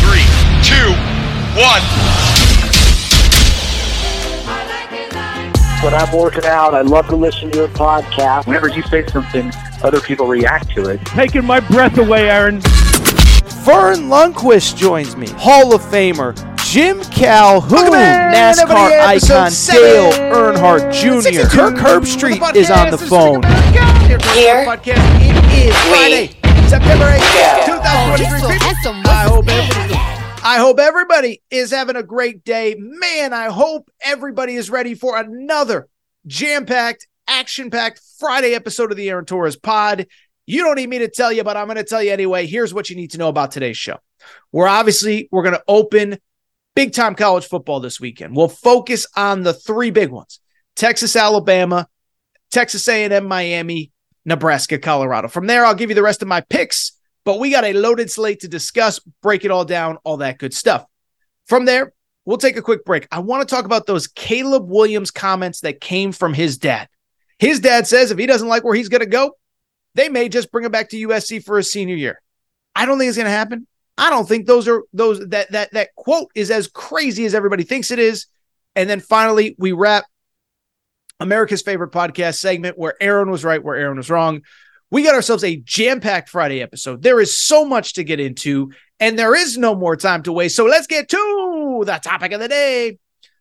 Three, two, one. When I'm working out, I love to listen to your podcast. Whenever you say something, other people react to it. Taking my breath away, Aaron. Verne Lundquist joins me, Hall of Famer. Jim Calhoun, NASCAR icon. Dale Earnhardt Jr. Kirk Herbstreit is on the phone. Here. It is Friday, September 8th, 2023. I hope everybody, I hope everybody is having a great day. Man, I hope everybody is ready for another jam-packed, action-packed Friday episode of the Aaron Torres pod. You don't need me to tell you, but I'm going to tell you anyway. Here's what you need to know about today's show. We're obviously we're going to open big time college football this weekend. We'll focus on the three big ones: Texas, Alabama, Texas A&M, Miami, Nebraska, Colorado. From there, I'll give you the rest of my picks, but we got a loaded slate to discuss, break it all down, all that good stuff. From there, we'll take a quick break. I want to talk about those Caleb Williams comments that came from his dad. His dad says if he doesn't like where he's going to go, they may just bring him back to USC for his senior year. I don't think it's going to happen. I don't think those are those that that that quote is as crazy as everybody thinks it is. And then finally, we wrap America's favorite podcast segment where Aaron was right, where Aaron was wrong. We got ourselves a jam-packed Friday episode. There is so much to get into, and there is no more time to waste. So let's get to the topic of the day.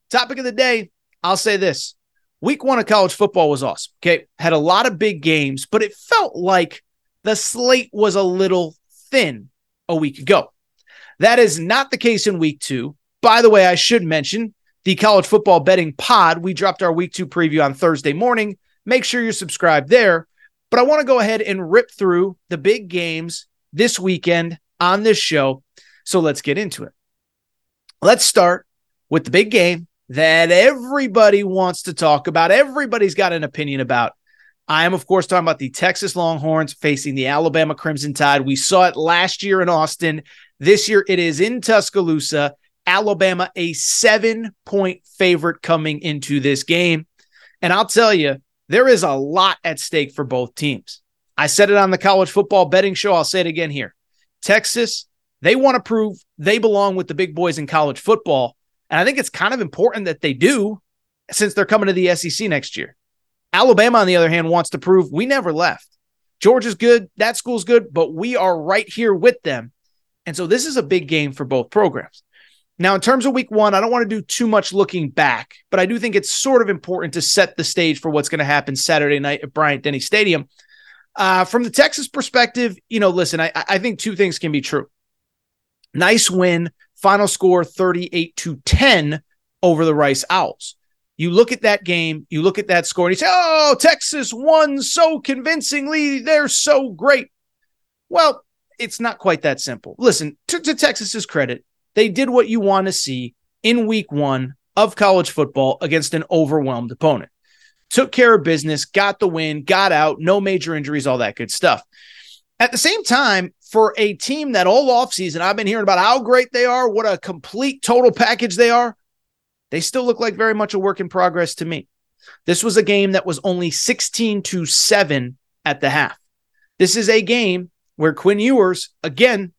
Topic of the day. I'll say this. Week one of college football was awesome. Okay. Had a lot of big games, but it felt like the slate was a little thin a week ago. That is not the case in week two. By the way, I should mention the college football betting pod. We dropped our week two preview on Thursday morning. Make sure you're subscribed there. But I want to go ahead and rip through the big games this weekend on this show. So let's get into it. Let's start with the big game that everybody wants to talk about. Everybody's got an opinion about. I am, of course, talking about the Texas Longhorns facing the Alabama Crimson Tide. We saw it last year in Austin. This year it is in Tuscaloosa. Alabama, a seven point favorite coming into this game. And I'll tell you, there is a lot at stake for both teams. I said it on the college football betting show. I'll say it again here. Texas, they want to prove they belong with the big boys in college football. And I think it's kind of important that they do since they're coming to the SEC next year. Alabama, on the other hand, wants to prove we never left. Georgia's good. That school's good, but we are right here with them. And so this is a big game for both programs. Now, in terms of week one, I don't want to do too much looking back, but I do think it's sort of important to set the stage for what's going to happen Saturday night at Bryant Denny Stadium. Uh, from the Texas perspective, you know, listen, I, I think two things can be true. Nice win, final score 38 to 10 over the Rice Owls. You look at that game, you look at that score, and you say, Oh, Texas won so convincingly. They're so great. Well, it's not quite that simple. Listen, to, to Texas's credit, they did what you want to see in week one of college football against an overwhelmed opponent. Took care of business, got the win, got out, no major injuries, all that good stuff. At the same time, for a team that all offseason I've been hearing about how great they are, what a complete total package they are, they still look like very much a work in progress to me. This was a game that was only 16 to 7 at the half. This is a game where Quinn Ewers, again,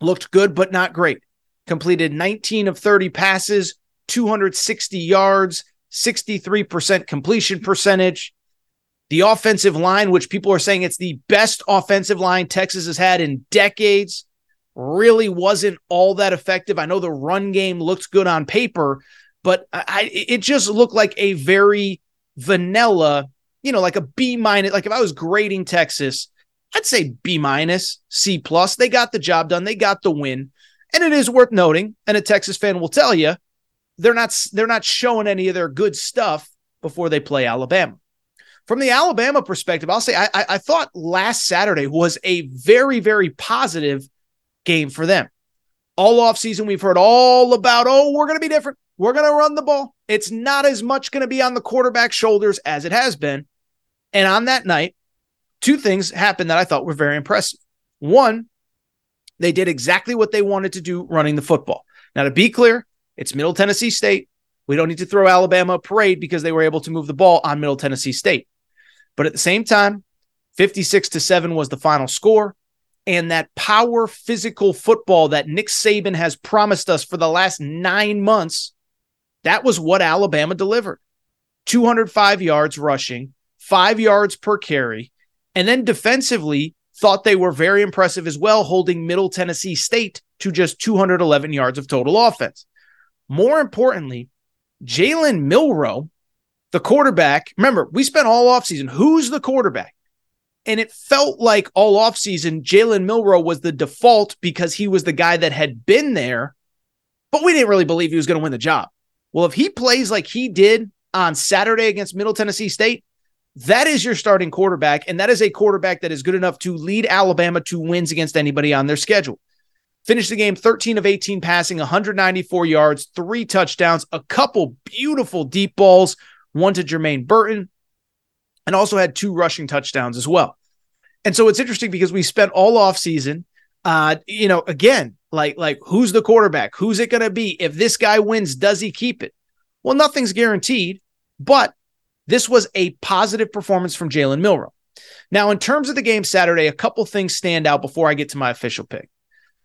looked good, but not great. Completed 19 of 30 passes, 260 yards, 63% completion percentage. The offensive line, which people are saying it's the best offensive line Texas has had in decades, really wasn't all that effective. I know the run game looked good on paper, but I, it just looked like a very vanilla, you know, like a B minus. Like if I was grading Texas, I'd say B minus, C plus. They got the job done. They got the win. And it is worth noting, and a Texas fan will tell you, they're not they're not showing any of their good stuff before they play Alabama. From the Alabama perspective, I'll say I, I thought last Saturday was a very, very positive game for them. All offseason, we've heard all about, oh, we're going to be different. We're going to run the ball. It's not as much going to be on the quarterback's shoulders as it has been. And on that night, two things happened that I thought were very impressive. One, they did exactly what they wanted to do running the football. Now, to be clear, it's Middle Tennessee State. We don't need to throw Alabama a parade because they were able to move the ball on Middle Tennessee State. But at the same time, 56 to 7 was the final score. And that power physical football that Nick Saban has promised us for the last nine months, that was what Alabama delivered 205 yards rushing, five yards per carry. And then defensively, thought they were very impressive as well, holding Middle Tennessee State to just 211 yards of total offense. More importantly, Jalen Milroe, the quarterback, remember, we spent all offseason. Who's the quarterback? And it felt like all offseason, Jalen Milroe was the default because he was the guy that had been there, but we didn't really believe he was going to win the job. Well, if he plays like he did on Saturday against Middle Tennessee State, that is your starting quarterback. And that is a quarterback that is good enough to lead Alabama to wins against anybody on their schedule. Finished the game 13 of 18 passing, 194 yards, three touchdowns, a couple beautiful deep balls, one to Jermaine Burton, and also had two rushing touchdowns as well. And so it's interesting because we spent all off season, uh, you know, again, like like who's the quarterback? Who's it going to be? If this guy wins, does he keep it? Well, nothing's guaranteed, but this was a positive performance from Jalen Milroe. Now, in terms of the game Saturday, a couple things stand out before I get to my official pick.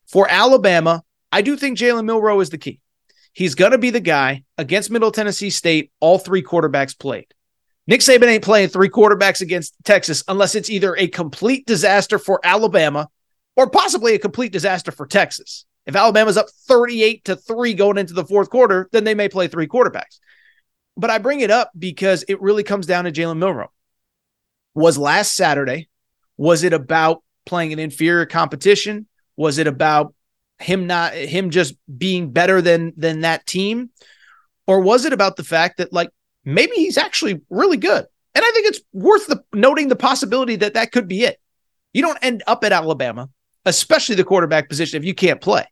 For Alabama, I do think Jalen Milroe is the key. He's going to be the guy against Middle Tennessee State. All three quarterbacks played. Nick Saban ain't playing three quarterbacks against Texas unless it's either a complete disaster for Alabama or possibly a complete disaster for Texas. If Alabama's up 38 to 3 going into the fourth quarter, then they may play three quarterbacks. But I bring it up because it really comes down to Jalen Milroe. Was last Saturday, was it about playing an inferior competition? Was it about him not him just being better than than that team? Or was it about the fact that like maybe he's actually really good? And I think it's worth the, noting the possibility that that could be it. You don't end up at Alabama, especially the quarterback position, if you can't play.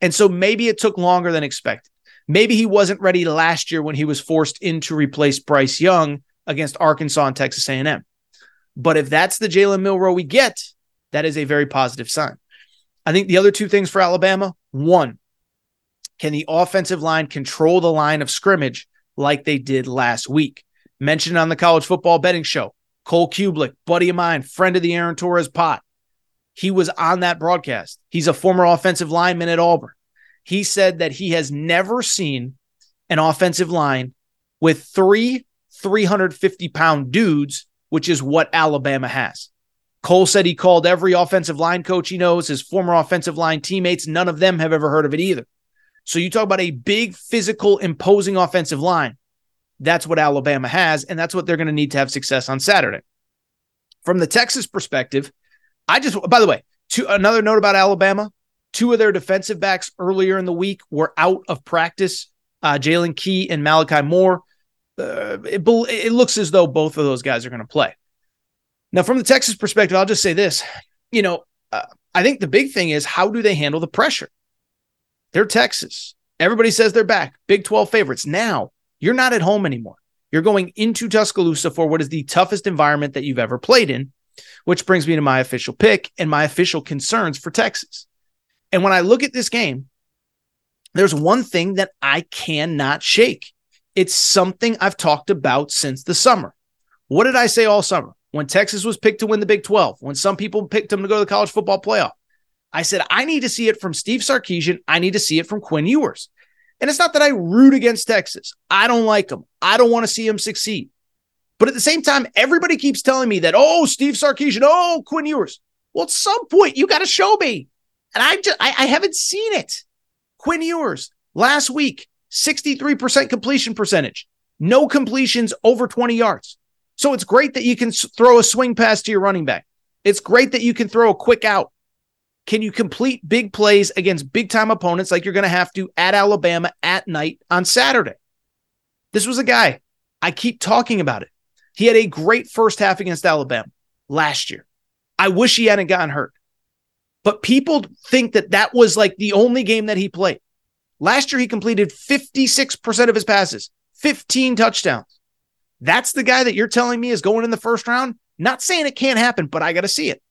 And so maybe it took longer than expected. Maybe he wasn't ready last year when he was forced in to replace Bryce Young against Arkansas and Texas A&M. But if that's the Jalen Milroe we get, that is a very positive sign. I think the other two things for Alabama one, can the offensive line control the line of scrimmage like they did last week? Mentioned on the college football betting show, Cole Cubelic, buddy of mine, friend of the Aaron Torres pot. He was on that broadcast. He's a former offensive lineman at Auburn. He said that he has never seen an offensive line with three 350 pound dudes, which is what Alabama has. Cole said he called every offensive line coach he knows, his former offensive line teammates. None of them have ever heard of it either. So you talk about a big, physical, imposing offensive line. That's what Alabama has, and that's what they're going to need to have success on Saturday. From the Texas perspective, I just, by the way, to another note about Alabama, Two of their defensive backs earlier in the week were out of practice. Uh, Jaylen Key and Malachi Moore. Uh, it, it looks as though both of those guys are going to play. Now, from the Texas perspective, I'll just say this. You know, uh, I think the big thing is how do they handle the pressure? They're Texas. Everybody says they're back. Big 12 favorites. Now, you're not at home anymore. You're going into Tuscaloosa for what is the toughest environment that you've ever played in, which brings me to my official pick and my official concerns for Texas. And when I look at this game, there's one thing that I cannot shake. It's something I've talked about since the summer. What did I say all summer? When Texas was picked to win the Big 12, when some people picked them to go to the college football playoff, I said, I need to see it from Steve Sarkisian. I need to see it from Quinn Ewers. And it's not that I root against Texas. I don't like them. I don't want to see them succeed. But at the same time, everybody keeps telling me that, oh, Steve Sarkisian, oh, Quinn Ewers. Well, at some point, you got to show me. And I just I, I haven't seen it. Quinn Ewers last week, 63% completion percentage, no completions over 20 yards. So it's great that you can throw a swing pass to your running back. It's great that you can throw a quick out. Can you complete big plays against big time opponents like you're going to have to at Alabama at night on Saturday? This was a guy, I keep talking about it. He had a great first half against Alabama last year. I wish he hadn't gotten hurt. But people think that that was like the only game that he played. Last year, he completed 56% of his passes, 15 touchdowns. That's the guy that you're telling me is going in the first round? Not saying it can't happen, but I got to see it.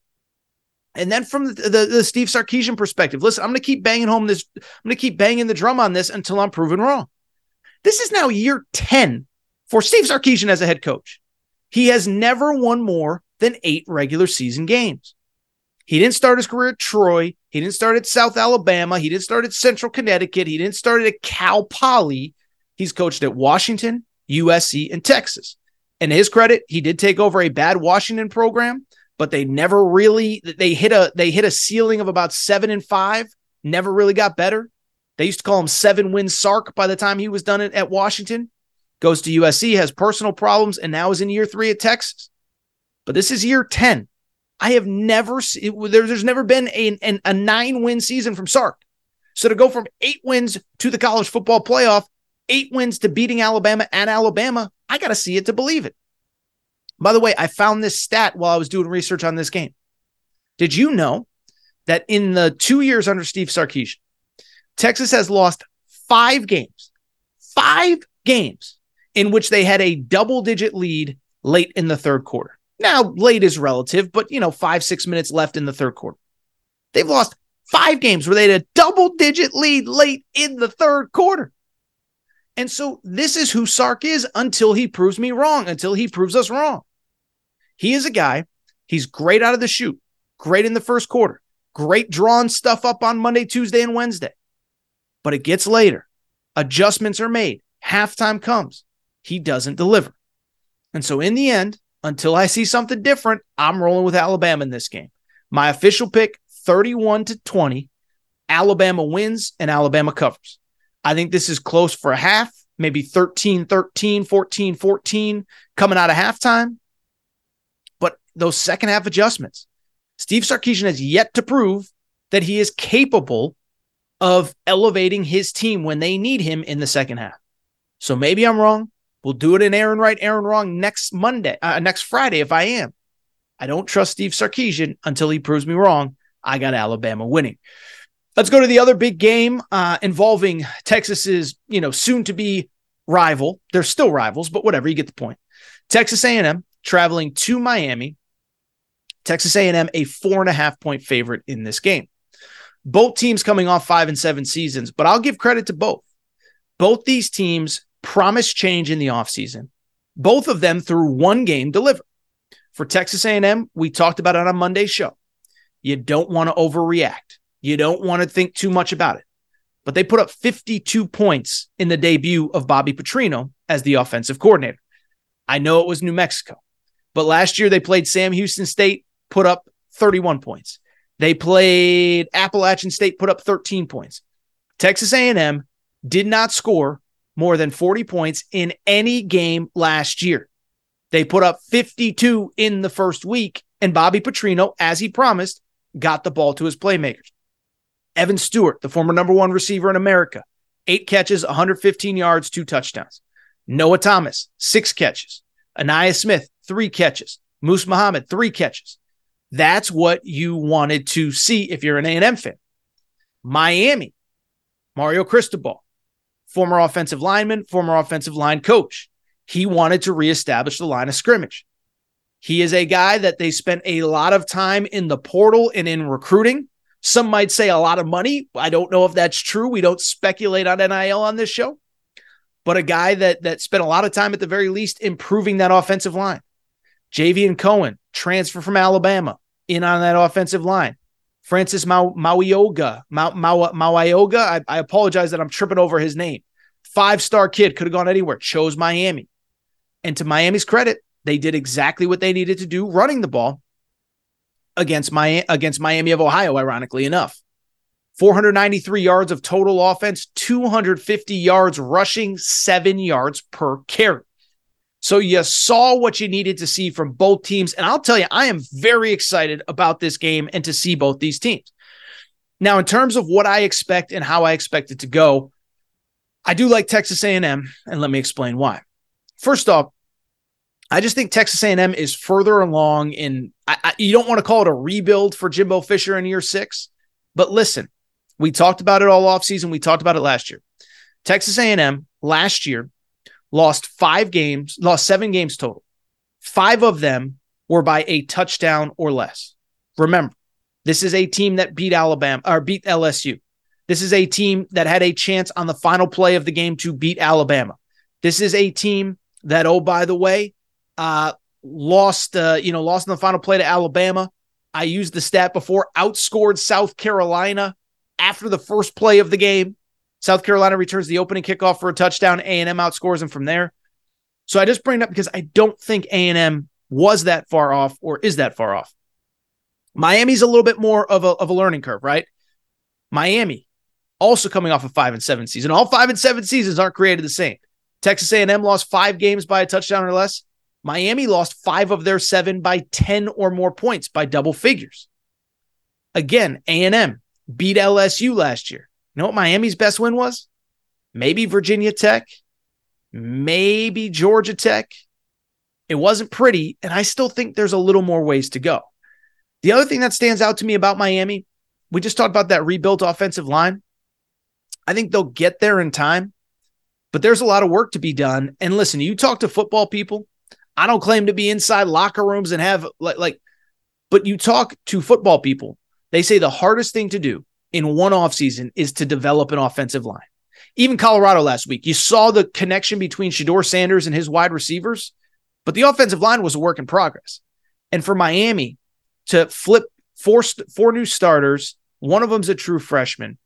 And then from the, the, the, Steve Sarkisian perspective, listen, I'm going to keep banging home this. I'm going to keep banging the drum on this until I'm proven wrong. This is now year 10 for Steve Sarkisian as a head coach. He has never won more than eight regular season games. He didn't start his career at Troy. He didn't start at South Alabama. He didn't start at Central Connecticut. He didn't start at Cal Poly. He's coached at Washington, USC, and Texas. And his credit, he did take over a bad Washington program, but they never really they hit a they hit a ceiling of about seven and five. Never really got better. They used to call him seven win Sark by the time he was done at Washington. Goes to USC, has personal problems, and now is in year three at Texas. But this is year 10. I have never seen there, there's never been a, a nine win season from Sark. So to go from eight wins to the college football playoff, eight wins to beating Alabama and Alabama, I got to see it to believe it. By the way, I found this stat while I was doing research on this game. Did you know that in the two years under Steve Sarkisian, Texas has lost five games, five games in which they had a double digit lead late in the third quarter. Now, late is relative, but you know, five, six minutes left in the third quarter. They've lost five games where they had a double digit lead late in the third quarter. And so this is who Sark is until he proves me wrong, until he proves us wrong. He is a guy, he's great out of the chute, great in the first quarter, great drawing stuff up on Monday, Tuesday, and Wednesday but it gets later. Adjustments are made. Halftime comes. He doesn't deliver. And so, in the end, until I see something different, I'm rolling with Alabama in this game. My official pick 31 to 20. Alabama wins and Alabama covers. I think this is close for a half, maybe 13 13, 14 14 coming out of halftime. But those second half adjustments, Steve Sarkisian has yet to prove that he is capable of elevating his team when they need him in the second half. So maybe I'm wrong. We'll do it in Aaron Right, Aaron Wrong next Monday, uh, next Friday if I am. I don't trust Steve Sarkisian until he proves me wrong. I got Alabama winning. Let's go to the other big game uh, involving Texas's, you know, soon to be rival. They're still rivals, but whatever. You get the point. Texas A&M traveling to Miami. Texas A&M a four and a half point favorite in this game. Both teams coming off five and seven seasons, but I'll give credit to both. Both these teams promised change in the offseason. Both of them through one game deliver. For Texas A&M, we talked about it on Monday's show. You don't want to overreact. You don't want to think too much about it. But they put up 52 points in the debut of Bobby Petrino as the offensive coordinator. I know it was New Mexico, but last year they played Sam Houston State, put up 31 points. They played Appalachian State, put up 13 points. Texas A&M did not score more than 40 points in any game last year. They put up 52 in the first week, and Bobby Petrino, as he promised, got the ball to his playmakers. Evan Stewart, the former number one receiver in America, eight catches, 115 yards, two touchdowns. Noah Thomas, six catches. Ainias Smith, three catches. Moose Muhammad, three catches. That's what you wanted to see if you're an A&M fan. Miami, Mario Cristobal, former offensive lineman, former offensive line coach. He wanted to reestablish the line of scrimmage. He is a guy that they spent a lot of time in the portal and in recruiting. Some might say a lot of money. I don't know if that's true. We don't speculate on NIL on this show. But a guy that that spent a lot of time at the very least improving that offensive line. Javion Cohen, transfer from Alabama, in on that offensive line. Francis Mau- Mauioga, Mau- Mau- Mauioga. I, I apologize that I'm tripping over his name. Five star kid could have gone anywhere, chose Miami. And to Miami's credit, they did exactly what they needed to do running the ball against my against Miami of Ohio, ironically enough. 493 yards of total offense, 250 yards rushing, seven yards per carry. So you saw what you needed to see from both teams. And I'll tell you, I am very excited about this game and to see both these teams. Now, in terms of what I expect and how I expect it to go, I do like Texas A&M, and let me explain why. First off, I just think Texas A&M is further along in. I, I, you don't want to call it a rebuild for Jimbo Fisher in year six, but listen, we talked about it all offseason. We talked about it last year. Texas A&M last year lost five games, lost seven games total. Five of them were by a touchdown or less. Remember, this is a team that beat Alabama or beat LSU. This is a team that had a chance on the final play of the game to beat Alabama. This is a team that, oh, by the way, uh, lost, uh, you know, lost in the final play to Alabama. I used the stat before, outscored South Carolina after the first play of the game. South Carolina returns the opening kickoff for a touchdown. A&M outscores them from there. So I just bring it up because I don't think A&M was that far off or is that far off. Miami's a little bit more of a, of a learning curve, right? Miami also coming off a five and seven season. All five and seven seasons aren't created the same. Texas A&M lost five games by a touchdown or less. Miami lost five of their seven by 10 or more points by double figures. Again, A&M beat LSU last year. Know what Miami's best win was? Maybe Virginia Tech, maybe Georgia Tech. It wasn't pretty, and I still think there's a little more ways to go. The other thing that stands out to me about Miami, we just talked about that rebuilt offensive line. I think they'll get there in time, but there's a lot of work to be done. And listen, you talk to football people. I don't claim to be inside locker rooms and have like, like but you talk to football people. They say the hardest thing to do in one offseason is to develop an offensive line. Even Colorado last week, you saw the connection between Shedeur Sanders and his wide receivers, but the offensive line was a work in progress. And for Miami to flip four, four new starters, one of them's a true freshman.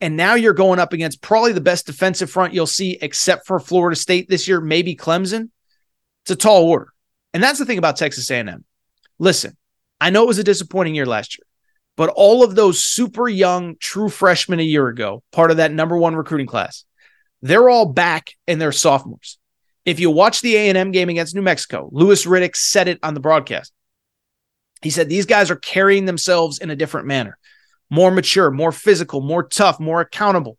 And now you're going up against probably the best defensive front you'll see, except for Florida State this year, maybe Clemson. It's a tall order. And that's the thing about Texas A&M. Listen, I know it was a disappointing year last year. But all of those super young, true freshmen a year ago, part of that number one recruiting class, they're all back and they're sophomores. If you watch the A&M game against New Mexico, Louis Riddick said it on the broadcast. He said these guys are carrying themselves in a different manner, more mature, more physical, more tough, more accountable.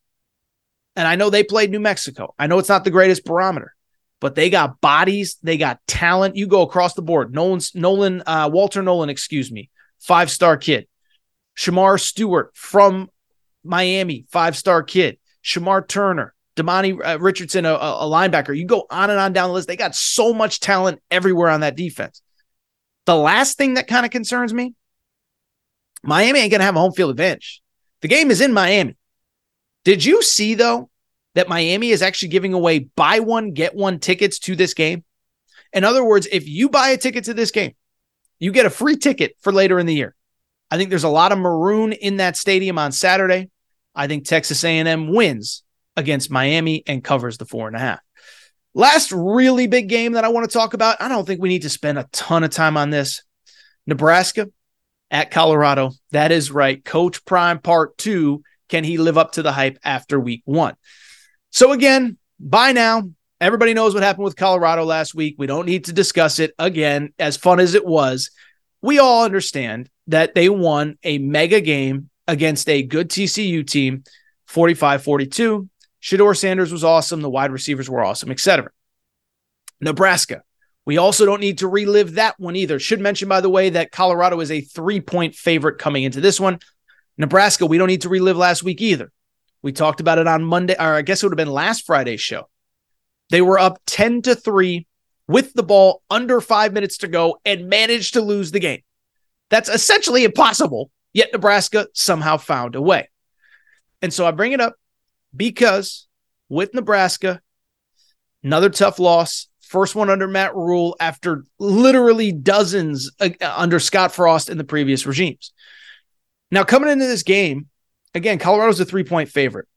And I know they played New Mexico. I know it's not the greatest barometer, but they got bodies, they got talent. You go across the board. Nolen's Nolen, uh, Walter Nolen, excuse me, five star kid. Shemar Stewart from Miami, five star kid. Shemar Turner, Demani uh, Richardson, a, a linebacker. You go on and on down the list. They got so much talent everywhere on that defense. The last thing that kind of concerns me Miami ain't going to have a home field advantage. The game is in Miami. Did you see, though, that Miami is actually giving away buy one, get one tickets to this game? In other words, if you buy a ticket to this game, you get a free ticket for later in the year. I think there's a lot of maroon in that stadium on Saturday. I think Texas A&M wins against Miami and covers the four and a half. Last really big game that I want to talk about. I don't think we need to spend a ton of time on this. Nebraska at Colorado. That is right. Coach Prime part two. Can he live up to the hype after week one? So, again, by now, everybody knows what happened with Colorado last week. We don't need to discuss it again, as fun as it was. We all understand that they won a mega game against a good TCU team, 45 42. Shedeur Sanders was awesome. The wide receivers were awesome, etc. Nebraska. We also don't need to relive that one either. Should mention, by the way, that Colorado is a three point favorite coming into this one. Nebraska, we don't need to relive last week either. We talked about it on Monday, or I guess it would have been last Friday's show. They were up 10 to 3 with the ball under five minutes to go and managed to lose the game. That's essentially impossible, yet Nebraska somehow found a way. And so I bring it up because with Nebraska, another tough loss, first one under Matt Rhule after literally dozens uh, under Scott Frost in the previous regimes. Now, coming into this game, again, Colorado's a three point favorite.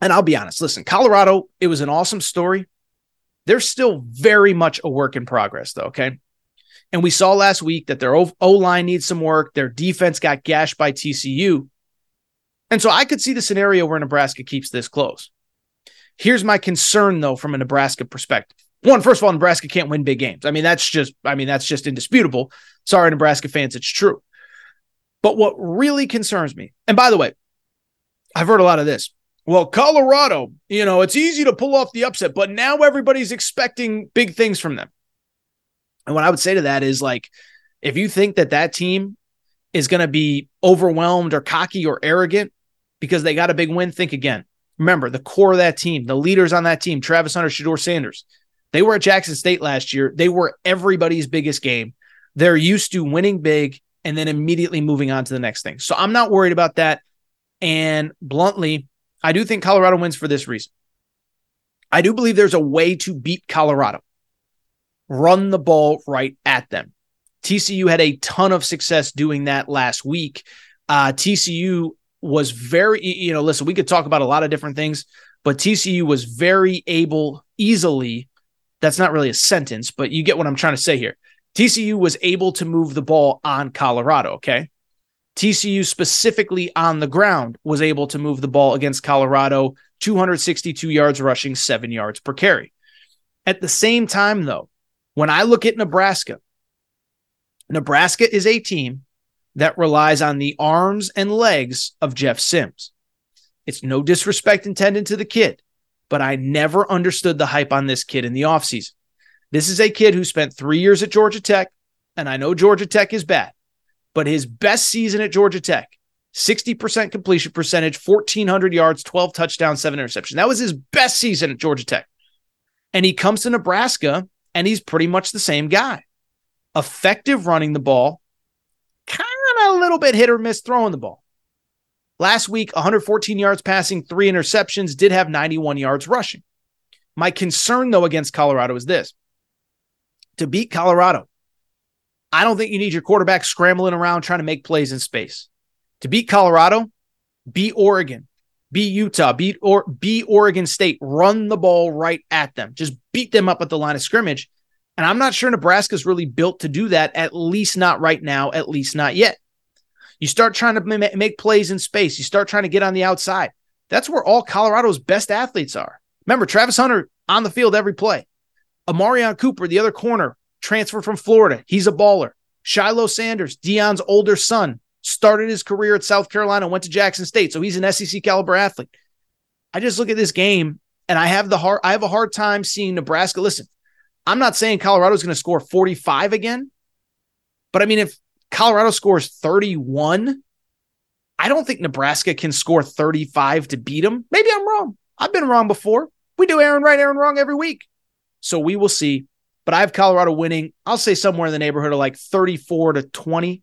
And I'll be honest, listen, Colorado, it was an awesome story. They're still very much a work in progress, though. Okay. And we saw last week that their O line needs some work. Their defense got gashed by TCU. And so I could see the scenario where Nebraska keeps this close. Here's my concern, though, from a Nebraska perspective. One, first of all, Nebraska can't win big games. I mean, that's just, I mean, that's just indisputable. Sorry, Nebraska fans, it's true. But what really concerns me, and by the way, I've heard a lot of this. Well, Colorado, you know, it's easy to pull off the upset, but now everybody's expecting big things from them. And what I would say to that is like, if you think that that team is going to be overwhelmed or cocky or arrogant because they got a big win, think again. Remember the core of that team, the leaders on that team, Travis Hunter, Shedeur Sanders. They were at Jackson State last year. They were everybody's biggest game. They're used to winning big and then immediately moving on to the next thing. So I'm not worried about that. And bluntly, I do think Colorado wins for this reason. I do believe there's a way to beat Colorado. Run the ball right at them. TCU had a ton of success doing that last week. Uh, TCU was very, you know, listen, we could talk about a lot of different things, but TCU was very able, easily. That's not really a sentence, but you get what I'm trying to say here. TCU was able to move the ball on Colorado. Okay. TCU specifically on the ground was able to move the ball against Colorado, 262 yards rushing, seven yards per carry. At the same time, though, when I look at Nebraska, Nebraska is a team that relies on the arms and legs of Jeff Sims. It's no disrespect intended to the kid, but I never understood the hype on this kid in the offseason. This is a kid who spent three years at Georgia Tech, and I know Georgia Tech is bad but his best season at Georgia Tech, 60% completion percentage, 1,400 yards, 12 touchdowns, seven interceptions. That was his best season at Georgia Tech. And he comes to Nebraska and he's pretty much the same guy. Effective running the ball, kind of a little bit hit or miss throwing the ball. Last week, 114 yards passing, three interceptions, did have 91 yards rushing. My concern, though, against Colorado is this to beat Colorado, I don't think you need your quarterback scrambling around trying to make plays in space. To beat Colorado, beat Oregon, beat Utah, beat or beat Oregon State, run the ball right at them. Just beat them up at the line of scrimmage. And I'm not sure Nebraska's really built to do that, at least not right now, at least not yet. You start trying to make plays in space, you start trying to get on the outside. That's where all Colorado's best athletes are. Remember, Travis Hunter on the field every play. Amarion Cooper, the other corner, transferred from Florida. He's a baller. Shiloh Sanders, Deion's older son, started his career at South Carolina, went to Jackson State. So he's an SEC caliber athlete. I just look at this game and I have the hard I have a hard time seeing Nebraska. Listen, I'm not saying Colorado's going to score 45 again, but I mean if Colorado scores 31, I don't think Nebraska can score 35 to beat them. Maybe I'm wrong. I've been wrong before. We do Aaron right, Aaron wrong every week. So we will see but I have Colorado winning. I'll say somewhere in the neighborhood of like 34 to 20.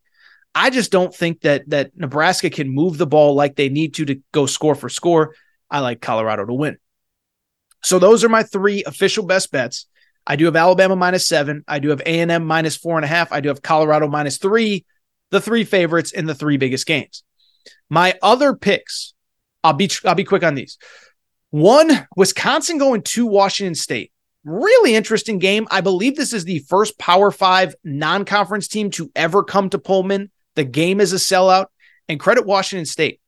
I just don't think that that Nebraska can move the ball like they need to to go score for score. I like Colorado to win. So those are my three official best bets. I do have Alabama minus seven. I do have A&M minus four and a half. I do have Colorado minus three, the three favorites in the three biggest games. My other picks, I'll be I'll be quick on these. One, Wisconsin going to Washington State. Really interesting game. I believe this is the first Power Five non conference team to ever come to Pullman. The game is a sellout. And credit Washington State.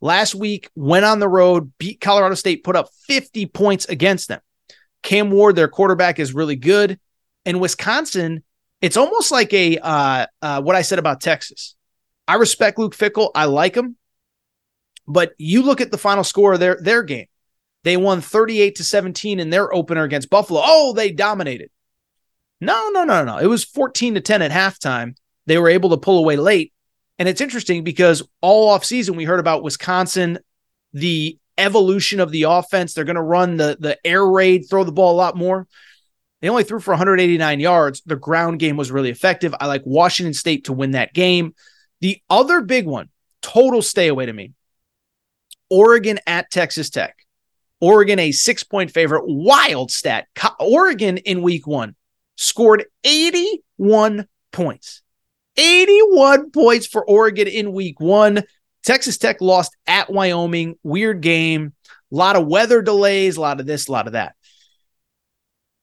Last week, went on the road, beat Colorado State, put up 50 points against them. Cam Ward, their quarterback, is really good. And Wisconsin, it's almost like a uh, uh, what I said about Texas. I respect Luke Fickell. I like him. But you look at the final score of their, their game. They won 38 to 17 in their opener against Buffalo. Oh, they dominated. No, no, no, no. It was 14 to 10 at halftime. They were able to pull away late. And it's interesting because all offseason we heard about Wisconsin, the evolution of the offense. They're going to run the, the air raid, throw the ball a lot more. They only threw for 189 yards. The ground game was really effective. I like Washington State to win that game. The other big one, total stay away to me Oregon at Texas Tech. Oregon, a six point favorite. Wild stat. Oregon in week one scored 81 points. 81 points for Oregon in week one. Texas Tech lost at Wyoming. Weird game. A lot of weather delays, a lot of this, a lot of that.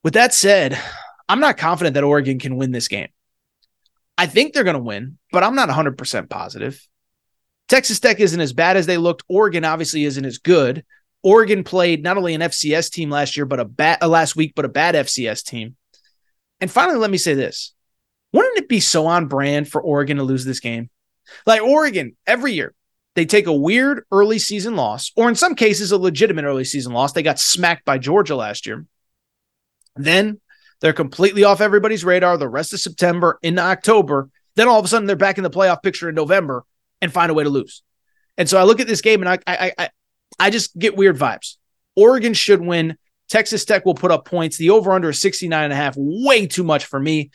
With that said, I'm not confident that Oregon can win this game. I think they're going to win, but I'm not 100% positive. Texas Tech isn't as bad as they looked. Oregon obviously isn't as good. Oregon played not only an FCS team last year, but a bad uh, last week, but a bad FCS team. And finally, let me say this: Wouldn't it be so on brand for Oregon to lose this game? Like Oregon, every year they take a weird early season loss, or in some cases, a legitimate early season loss. They got smacked by Georgia last year. Then they're completely off everybody's radar the rest of September into October. Then all of a sudden they're back in the playoff picture in November and find a way to lose. And so I look at this game and I I I, I just get weird vibes. Oregon should win. Texas Tech will put up points. The over under is 69 and a half, way too much for me.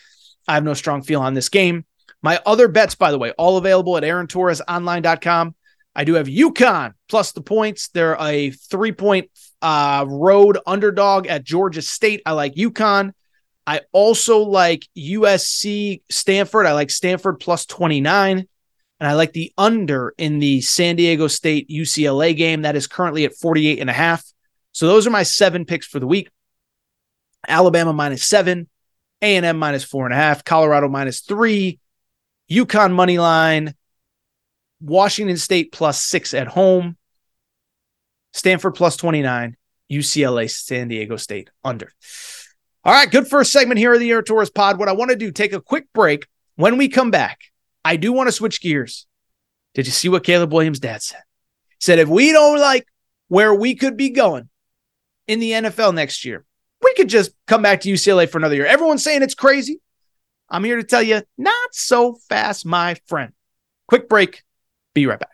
I have no strong feel on this game. My other bets, by the way, all available at AaronTorresOnline.com. I do have UConn plus the points. They're a three point uh, road underdog at Georgia State. I like UConn. I also like USC Stanford. I like Stanford plus 29. And I like the under in the San Diego State UCLA game that is currently at 48 and a half. So those are my seven picks for the week. Alabama minus seven, A&M minus four and a half, Colorado minus three, UConn money line, Washington State plus six at home, Stanford plus 29, UCLA, San Diego State under. All right, good first segment here of the Aaron Torres pod. What I want to do, take a quick break. When we come back, I do want to switch gears. Did you see what Caleb Williams' dad said? Said, if we don't like where we could be going in the NFL next year, we could just come back to UCLA for another year. Everyone's saying it's crazy. I'm here to tell you, not so fast, my friend. Quick break. Be right back.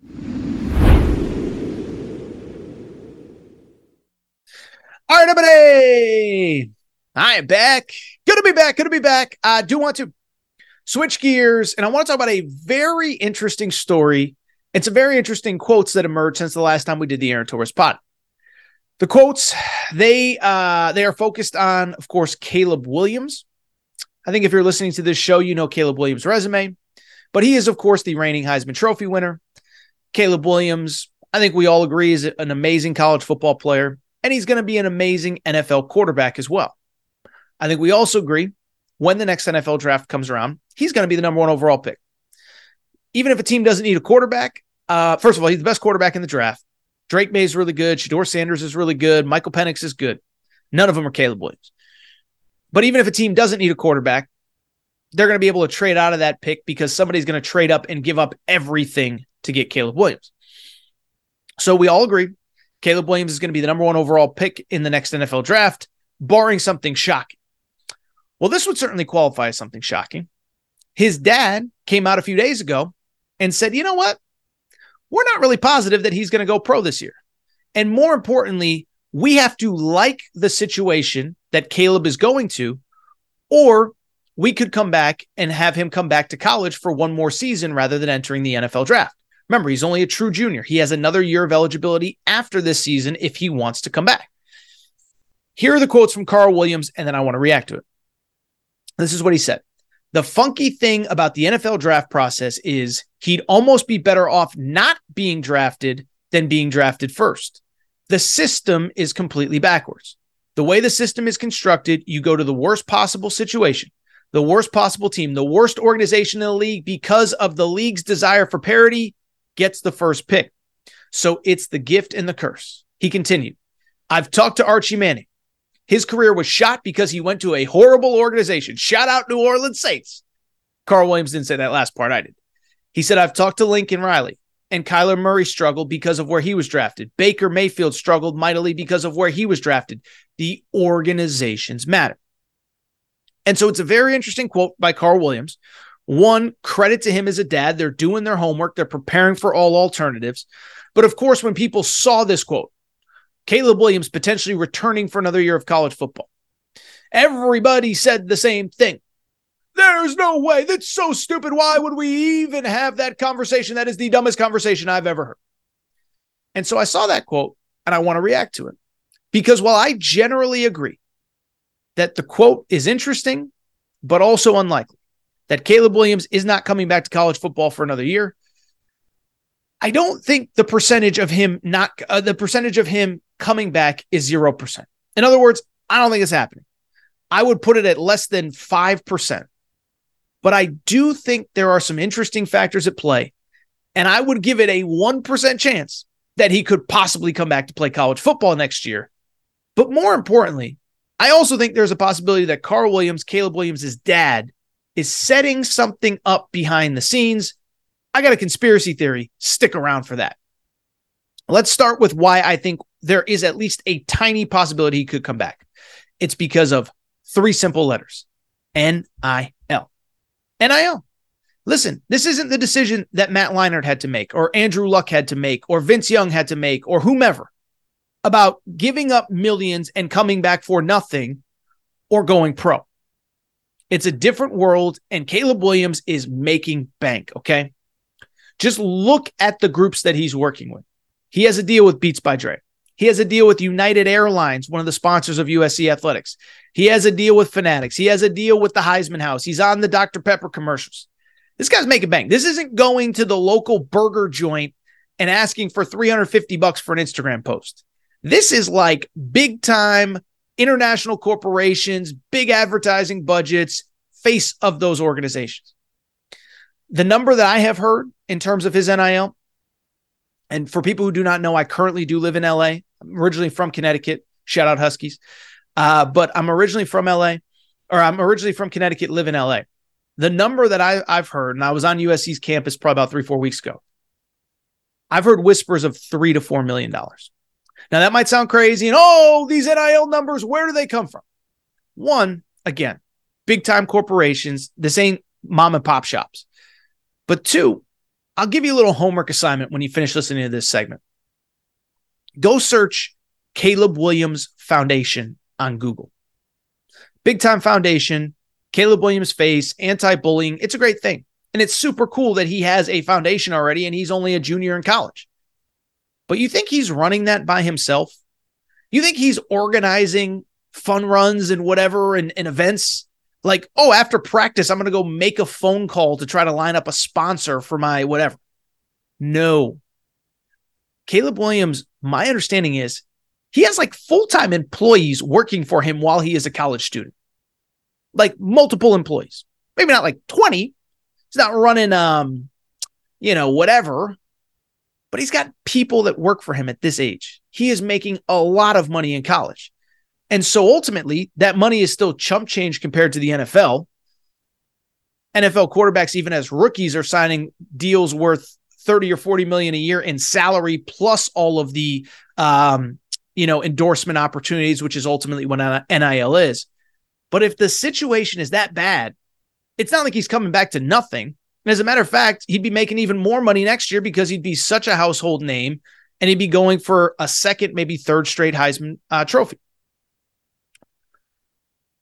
All right, everybody. I am back. Good to be back. Good to be back. I do want to switch gears and I want to talk about a very interesting story. It's a very interesting quotes that emerged since the last time we did the Aaron Torres pod. The quotes, they uh they are focused on, of course, Caleb Williams. I think if you're listening to this show, you know Caleb Williams' resume, but he is, of course, the reigning Heisman Trophy winner. Caleb Williams, I think we all agree, is an amazing college football player, and he's going to be an amazing NFL quarterback as well. I think we also agree when the next NFL draft comes around, he's going to be the number one overall pick. Even if a team doesn't need a quarterback, uh, first of all, he's the best quarterback in the draft. Drake Maye is really good. Shedeur Sanders is really good. Michael Penix is good. None of them are Caleb Williams. But even if a team doesn't need a quarterback, they're going to be able to trade out of that pick because somebody's going to trade up and give up everything to get Caleb Williams. So we all agree Caleb Williams is going to be the number one overall pick in the next NFL draft, barring something shocking. Well, this would certainly qualify as something shocking. His dad came out a few days ago and said, you know what? We're not really positive that he's going to go pro this year. And more importantly, we have to like the situation that Caleb is going to, or we could come back and have him come back to college for one more season rather than entering the NFL draft. Remember, he's only a true junior. He has another year of eligibility after this season if he wants to come back. Here are the quotes from Carl Williams, and then I want to react to it. This is what he said The funky thing about the NFL draft process is he'd almost be better off not being drafted than being drafted first. The system is completely backwards. The way the system is constructed, you go to the worst possible situation, the worst possible team, the worst organization in the league because of the league's desire for parity gets the first pick. So it's the gift and the curse. He continued, I've talked to Archie Manning. His career was shot because he went to a horrible organization. Shout out New Orleans Saints. Carl Williams didn't say that last part. I did. He said, I've talked to Lincoln Riley and Kyler Murray struggled because of where he was drafted. Baker Mayfield struggled mightily because of where he was drafted. The organizations matter. And so it's a very interesting quote by Carl Williams. One, credit to him as a dad. They're doing their homework, they're preparing for all alternatives. But of course, when people saw this quote, Caleb Williams potentially returning for another year of college football, everybody said the same thing. There's no way. That's so stupid. Why would we even have that conversation? That is the dumbest conversation I've ever heard. And so I saw that quote and I want to react to it because while I generally agree that the quote is interesting, but also unlikely, that Caleb Williams is not coming back to college football for another year. I don't think the percentage of him not uh, the percentage of him coming back is 0%. In other words, I don't think it's happening. I would put it at less than 5%. But I do think there are some interesting factors at play. And I would give it a 1% chance that he could possibly come back to play college football next year. But more importantly, I also think there's a possibility that Carl Williams, Caleb Williams' dad, is setting something up behind the scenes. I got a conspiracy theory. Stick around for that. Let's start with why I think there is at least a tiny possibility he could come back. It's because of three simple letters N I L. NIL. Listen, this isn't the decision that Matt Leinart had to make, or Andrew Luck had to make, or Vince Young had to make, or whomever about giving up millions and coming back for nothing or going pro. It's a different world, and Caleb Williams is making bank. Okay. Just look at the groups that he's working with. He has a deal with Beats by Dre. He has a deal with United Airlines, one of the sponsors of USC Athletics. He has a deal with Fanatics. He has a deal with the Heisman House. He's on the Dr. Pepper commercials. This guy's making bank. This isn't going to the local burger joint and asking for 350 bucks for an Instagram post. This is like big time international corporations, big advertising budgets, face of those organizations. The number that I have heard in terms of his NIL, and for people who do not know, I currently do live in LA. I'm originally from Connecticut. Shout out Huskies. Uh, but I'm originally from LA, or I'm originally from Connecticut, live in LA. The number that I, I've heard, and I was on USC's campus probably about three, four weeks ago. I've heard whispers of three to four million dollars. Now that might sound crazy, and oh, these NIL numbers, where do they come from? One, again, big time corporations. This ain't mom and pop shops. But two, I'll give you a little homework assignment when you finish listening to this segment go search Caleb Williams Foundation on Google. Big time foundation, Caleb Williams face, anti bullying. It's a great thing. And it's super cool that he has a foundation already and he's only a junior in college. But you think he's running that by himself? You think he's organizing fun runs and whatever and, and events? Like, oh, after practice, I'm going to go make a phone call to try to line up a sponsor for my whatever. No, Caleb Williams, my understanding is he has like full time employees working for him while he is a college student, like multiple employees, maybe not like 20. He's not running, um, you know, whatever, but he's got people that work for him at this age. He is making a lot of money in college. And so ultimately, that money is still chump change compared to the NFL. NFL quarterbacks, even as rookies, are signing deals worth 30 or 40 million a year in salary plus all of the um, you know endorsement opportunities which is ultimately what NIL is but if the situation is that bad it's not like he's coming back to nothing and as a matter of fact he'd be making even more money next year because he'd be such a household name and he'd be going for a second maybe third straight Heisman uh, trophy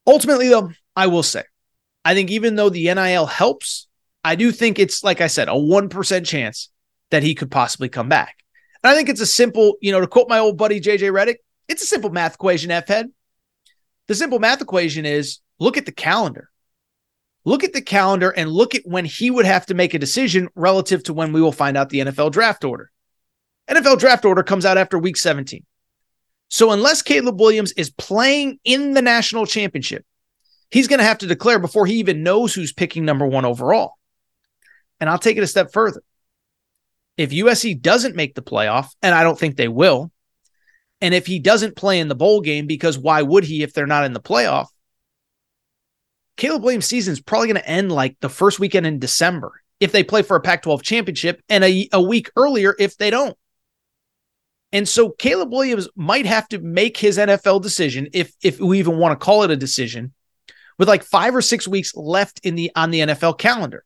ultimately though I will say I think even though the NIL helps I do think it's, like I said, a 1% chance that he could possibly come back. And I think it's a simple, you know, to quote my old buddy JJ Redick, it's a simple math equation, F head. The simple math equation is look at the calendar. Look at the calendar and look at when he would have to make a decision relative to when we will find out the NFL draft order. NFL draft order comes out after week 17. So unless Caleb Williams is playing in the national championship, he's going to have to declare before he even knows who's picking number one overall. And I'll take it a step further. If USC doesn't make the playoff, and I don't think they will, and if he doesn't play in the bowl game, because why would he if they're not in the playoff? Caleb Williams' season is probably going to end like the first weekend in December if they play for a Pac 12 championship and a, a week earlier if they don't. And so Caleb Williams might have to make his NFL decision if if we even want to call it a decision with like 5 or 6 weeks left in the on the NFL calendar.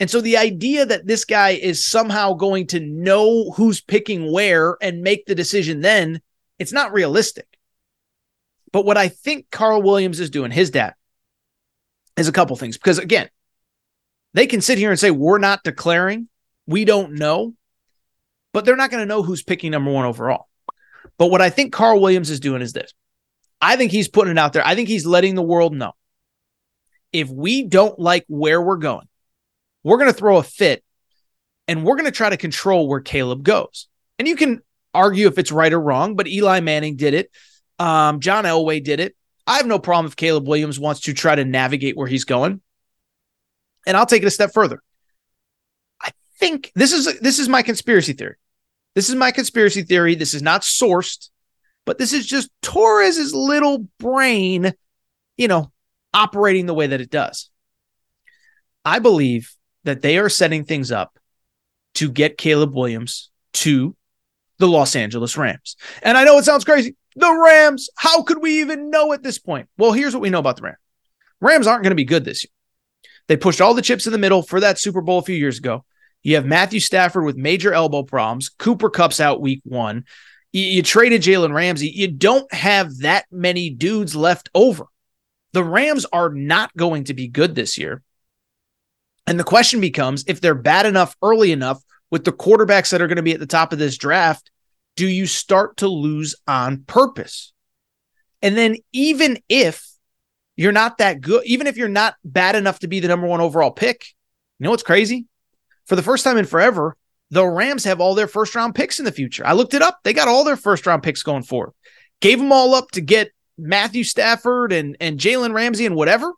And so the idea that this guy is somehow going to know who's picking where and make the decision then, it's not realistic. But what I think Carl Williams is doing, his dad, is a couple things. Because again, they can sit here and say, we're not declaring, we don't know, but they're not going to know who's picking number one overall. But what I think Carl Williams is doing is this I think he's putting it out there. I think he's letting the world know if we don't like where we're going, we're going to throw a fit and we're going to try to control where Caleb goes. And you can argue if it's right or wrong, but Eli Manning did it. Um, John Elway did it. I have no problem if Caleb Williams wants to try to navigate where he's going. And I'll take it a step further. I think this is this is my conspiracy theory. This is my conspiracy theory. This is not sourced, but this is just Torres's little brain, you know, operating the way that it does. I believe that they are setting things up to get Caleb Williams to the Los Angeles Rams. And I know it sounds crazy. The Rams, how could we even know at this point? Well, here's what we know about the Rams Rams aren't going to be good this year. They pushed all the chips in the middle for that Super Bowl a few years ago. You have Matthew Stafford with major elbow problems. Cooper Kupp's out week one. You, you traded Jalen Ramsey. You don't have that many dudes left over. The Rams are not going to be good this year. And the question becomes if they're bad enough early enough with the quarterbacks that are going to be at the top of this draft, do you start to lose on purpose? And then, even if you're not that good, even if you're not bad enough to be the number one overall pick, you know what's crazy? For the first time in forever, the Rams have all their first round picks in the future. I looked it up. They got all their first round picks going forward. Gave them all up to get Matthew Stafford and, and Jalen Ramsey and whatever.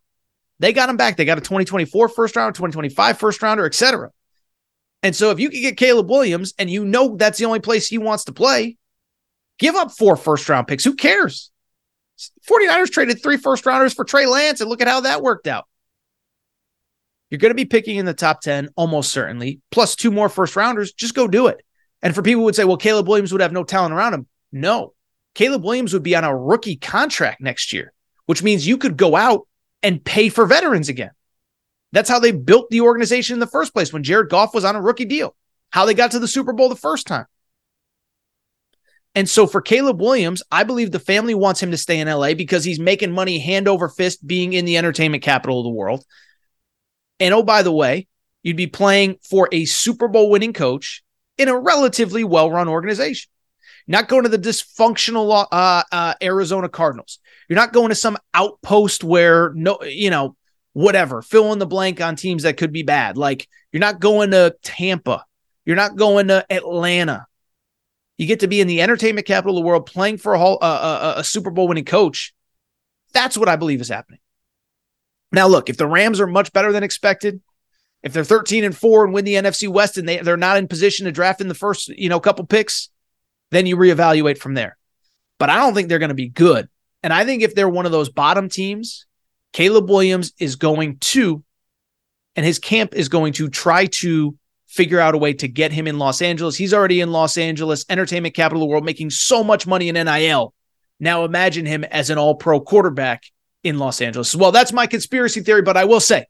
They got him back. They got a 2024 first round, 2025 first rounder, etc. And so if you can get Caleb Williams and you know that's the only place he wants to play, give up four first round picks. Who cares? 49ers traded three first rounders for Trey Lance, and look at how that worked out. You're going to be picking in the top 10 almost certainly, plus two more first rounders. Just go do it. And for people who would say, well, Caleb Williams would have no talent around him. No, Caleb Williams would be on a rookie contract next year, which means you could go out and pay for veterans again. That's how they built the organization in the first place when Jared Goff was on a rookie deal, how they got to the Super Bowl the first time. And so for Caleb Williams, I believe the family wants him to stay in LA because he's making money hand over fist being in the entertainment capital of the world. And oh, by the way, you'd be playing for a Super Bowl winning coach in a relatively well run organization. not going to the dysfunctional uh, uh, Arizona Cardinals. You're not going to some outpost where no, you know, whatever, fill in the blank on teams that could be bad. Like you're not going to Tampa, you're not going to Atlanta. You get to be in the entertainment capital of the world playing for a, whole, uh, a, a Super Bowl winning coach. That's what I believe is happening. Now, look, if the Rams are much better than expected, if they're 13 and 4 and win the NFC West and they, they're not in position to draft in the first, you know, couple picks, then you reevaluate from there. But I don't think they're going to be good. And I think if they're one of those bottom teams Caleb Williams is going to, and his camp is going to try to figure out a way to get him in Los Angeles. He's already in Los Angeles, entertainment capital of the world, making so much money in NIL. Now imagine him as an all pro quarterback in Los Angeles. Well, that's my conspiracy theory, but I will say,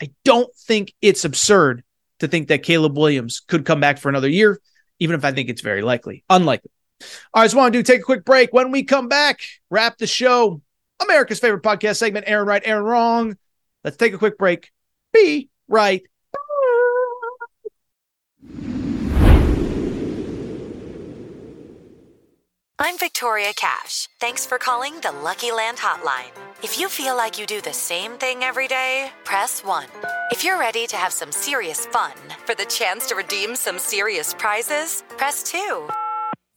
I don't think it's absurd to think that Caleb Williams could come back for another year, even if I think it's very likely. Unlikely. All right, just want to do take a quick break. When we come back, wrap the show. America's favorite podcast segment, Aaron Right, Aaron Wrong. Let's take a quick break. Be right I'm Victoria Cash. Thanks for calling the Lucky Land Hotline. If you feel like you do the same thing every day, press 1. If you're ready to have some serious fun for the chance to redeem some serious prizes, press 2.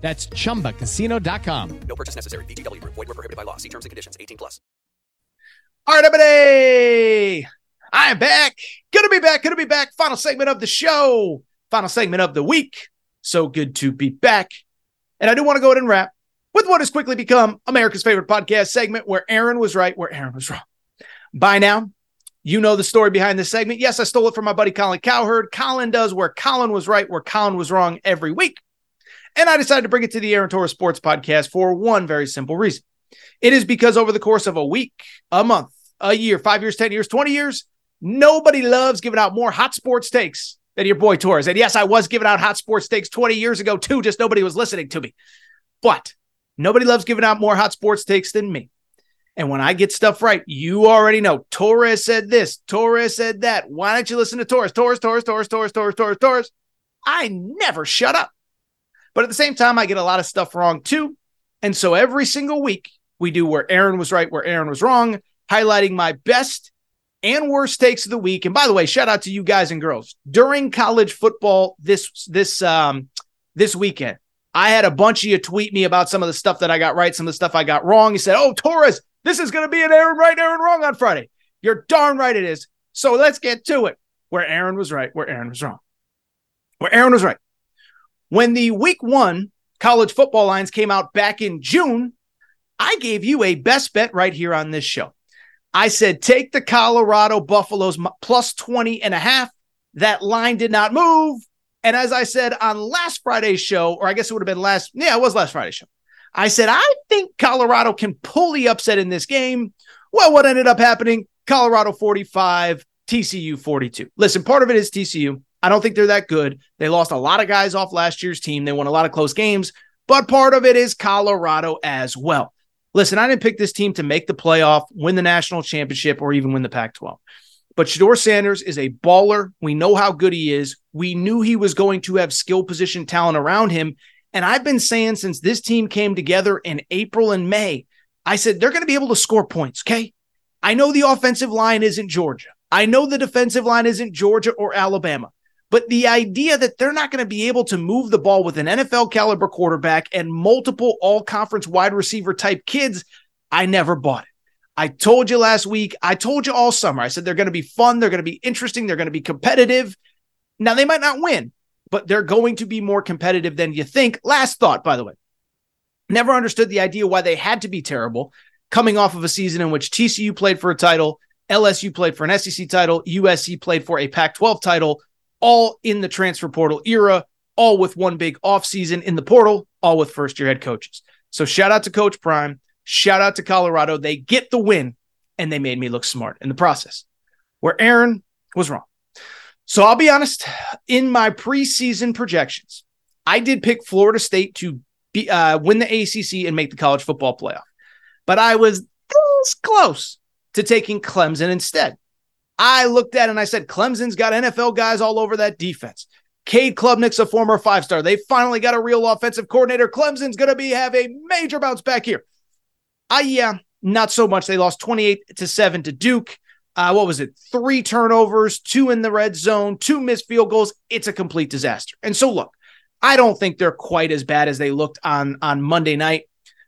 That's ChumbaCasino.com. No purchase necessary. VGW Group. Void where prohibited by law. See terms and conditions. 18 plus. All right, everybody. I am back. Gonna be back. Gonna be back. Final segment of the show. Final segment of the week. So good to be back. And I do want to go ahead and wrap with what has quickly become America's favorite podcast segment where Aaron was right, where Aaron was wrong. By now, you know the story behind this segment. Yes, I stole it from my buddy Colin Cowherd. Colin does where Colin was right, where Colin was wrong every week. And I decided to bring it to the Aaron Torres Sports Podcast for one very simple reason. It is because over the course of a week, a month, a year, five years, 10 years, 20 years, nobody loves giving out more hot sports takes than your boy Torres. And yes, I was giving out hot sports takes 20 years ago too, just nobody was listening to me. But nobody loves giving out more hot sports takes than me. And when I get stuff right, you already know Torres said this, Torres said that. Why don't you listen to Torres? Torres, Torres, Torres, Torres, Torres, Torres, Torres. I never shut up. But at the same time, I get a lot of stuff wrong too. And so every single week, we do where Aaron was right, where Aaron was wrong, highlighting my best and worst takes of the week. And by the way, shout out to you guys and girls. During college football this this um this weekend, I had a bunch of you tweet me about some of the stuff that I got right, some of the stuff I got wrong. You said, "Oh, Torres, this is going to be an Aaron right, Aaron wrong on Friday. You're darn right it is. So let's get to it. Where Aaron was right, where Aaron was wrong. Where Aaron was right. When the week one college football lines came out back in June, I gave you a best bet right here on this show. I said, take the Colorado Buffaloes plus 20 and a half. That line did not move. And as I said on last Friday's show, or I guess it would have been last, yeah, it was last Friday's show. I said, I think Colorado can pull the upset in this game. Well, what ended up happening? Colorado 45, TCU 42. Listen, part of it is TCU. I don't think they're that good. They lost a lot of guys off last year's team. They won a lot of close games, but part of it is Colorado as well. Listen, I didn't pick this team to make the playoff, win the national championship, or even win the Pac 12. But Shedeur Sanders is a baller. We know how good he is. We knew he was going to have skill position talent around him. And I've been saying since this team came together in April and May, I said they're going to be able to score points. Okay. I know the offensive line isn't Georgia. I know the defensive line isn't Georgia or Alabama. But the idea that they're not going to be able to move the ball with an NFL caliber quarterback and multiple all conference wide receiver type kids, I never bought it. I told you last week, I told you all summer, I said they're going to be fun, they're going to be interesting, they're going to be competitive. Now, they might not win, but they're going to be more competitive than you think. Last thought, by the way. Never understood the idea why they had to be terrible coming off of a season in which TCU played for a title, LSU played for an SEC title, USC played for a Pac 12 title, all in the transfer portal era, all with one big offseason in the portal, all with first year head coaches. So shout out to Coach Prime. Shout out to Colorado. They get the win and they made me look smart in the process, where Aaron was wrong. So I'll be honest, in my preseason projections, I did pick Florida State to be, uh, win the ACC and make the college football playoff, but I was close to taking Clemson instead. I looked at and I said, Clemson's got NFL guys all over that defense. Cade Klubnik's a former five star. They finally got a real offensive coordinator. Clemson's going to be have a major bounce back here. I yeah, not so much. They lost 28 to 7 to Duke uh, what was it? Three turnovers, two in the red zone, two missed field goals. It's a complete disaster. And so, look, I don't think they're quite as bad as they looked on on Monday night.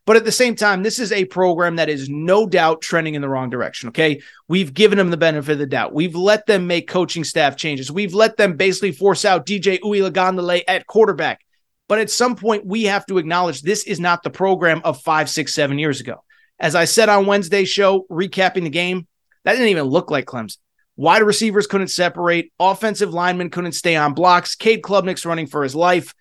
But at the same time, this is a program that is no doubt trending in the wrong direction. Okay. We've given them the benefit of the doubt. We've let them make coaching staff changes. We've let them basically force out DJ Uiagalelei at quarterback. But at some point, we have to acknowledge this is not the program of five, six, seven years ago. As I said on Wednesday's show, recapping the game, that didn't even look like Clemson. Wide receivers couldn't separate. Offensive linemen couldn't stay on blocks. Cade Klubnik's running for his life.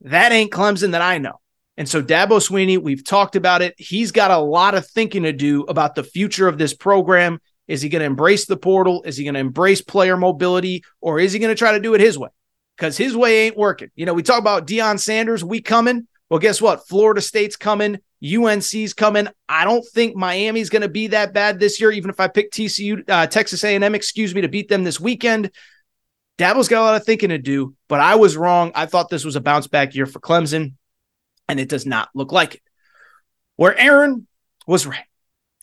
That ain't Clemson that I know. And so Dabo Swinney, we've talked about it. He's got a lot of thinking to do about the future of this program. Is he going to embrace the portal? Is he going to embrace player mobility? Or is he going to try to do it his way? Because his way ain't working. You know, we talk about Deion Sanders, we coming. Well, guess what? Florida State's coming. UNC's coming. I don't think Miami's going to be that bad this year, even if I pick TCU, uh, Texas A&M, excuse me, to beat them this weekend. Dabo's got a lot of thinking to do, but I was wrong. I thought this was a bounce back year for Clemson, and it does not look like it. Where Aaron was right.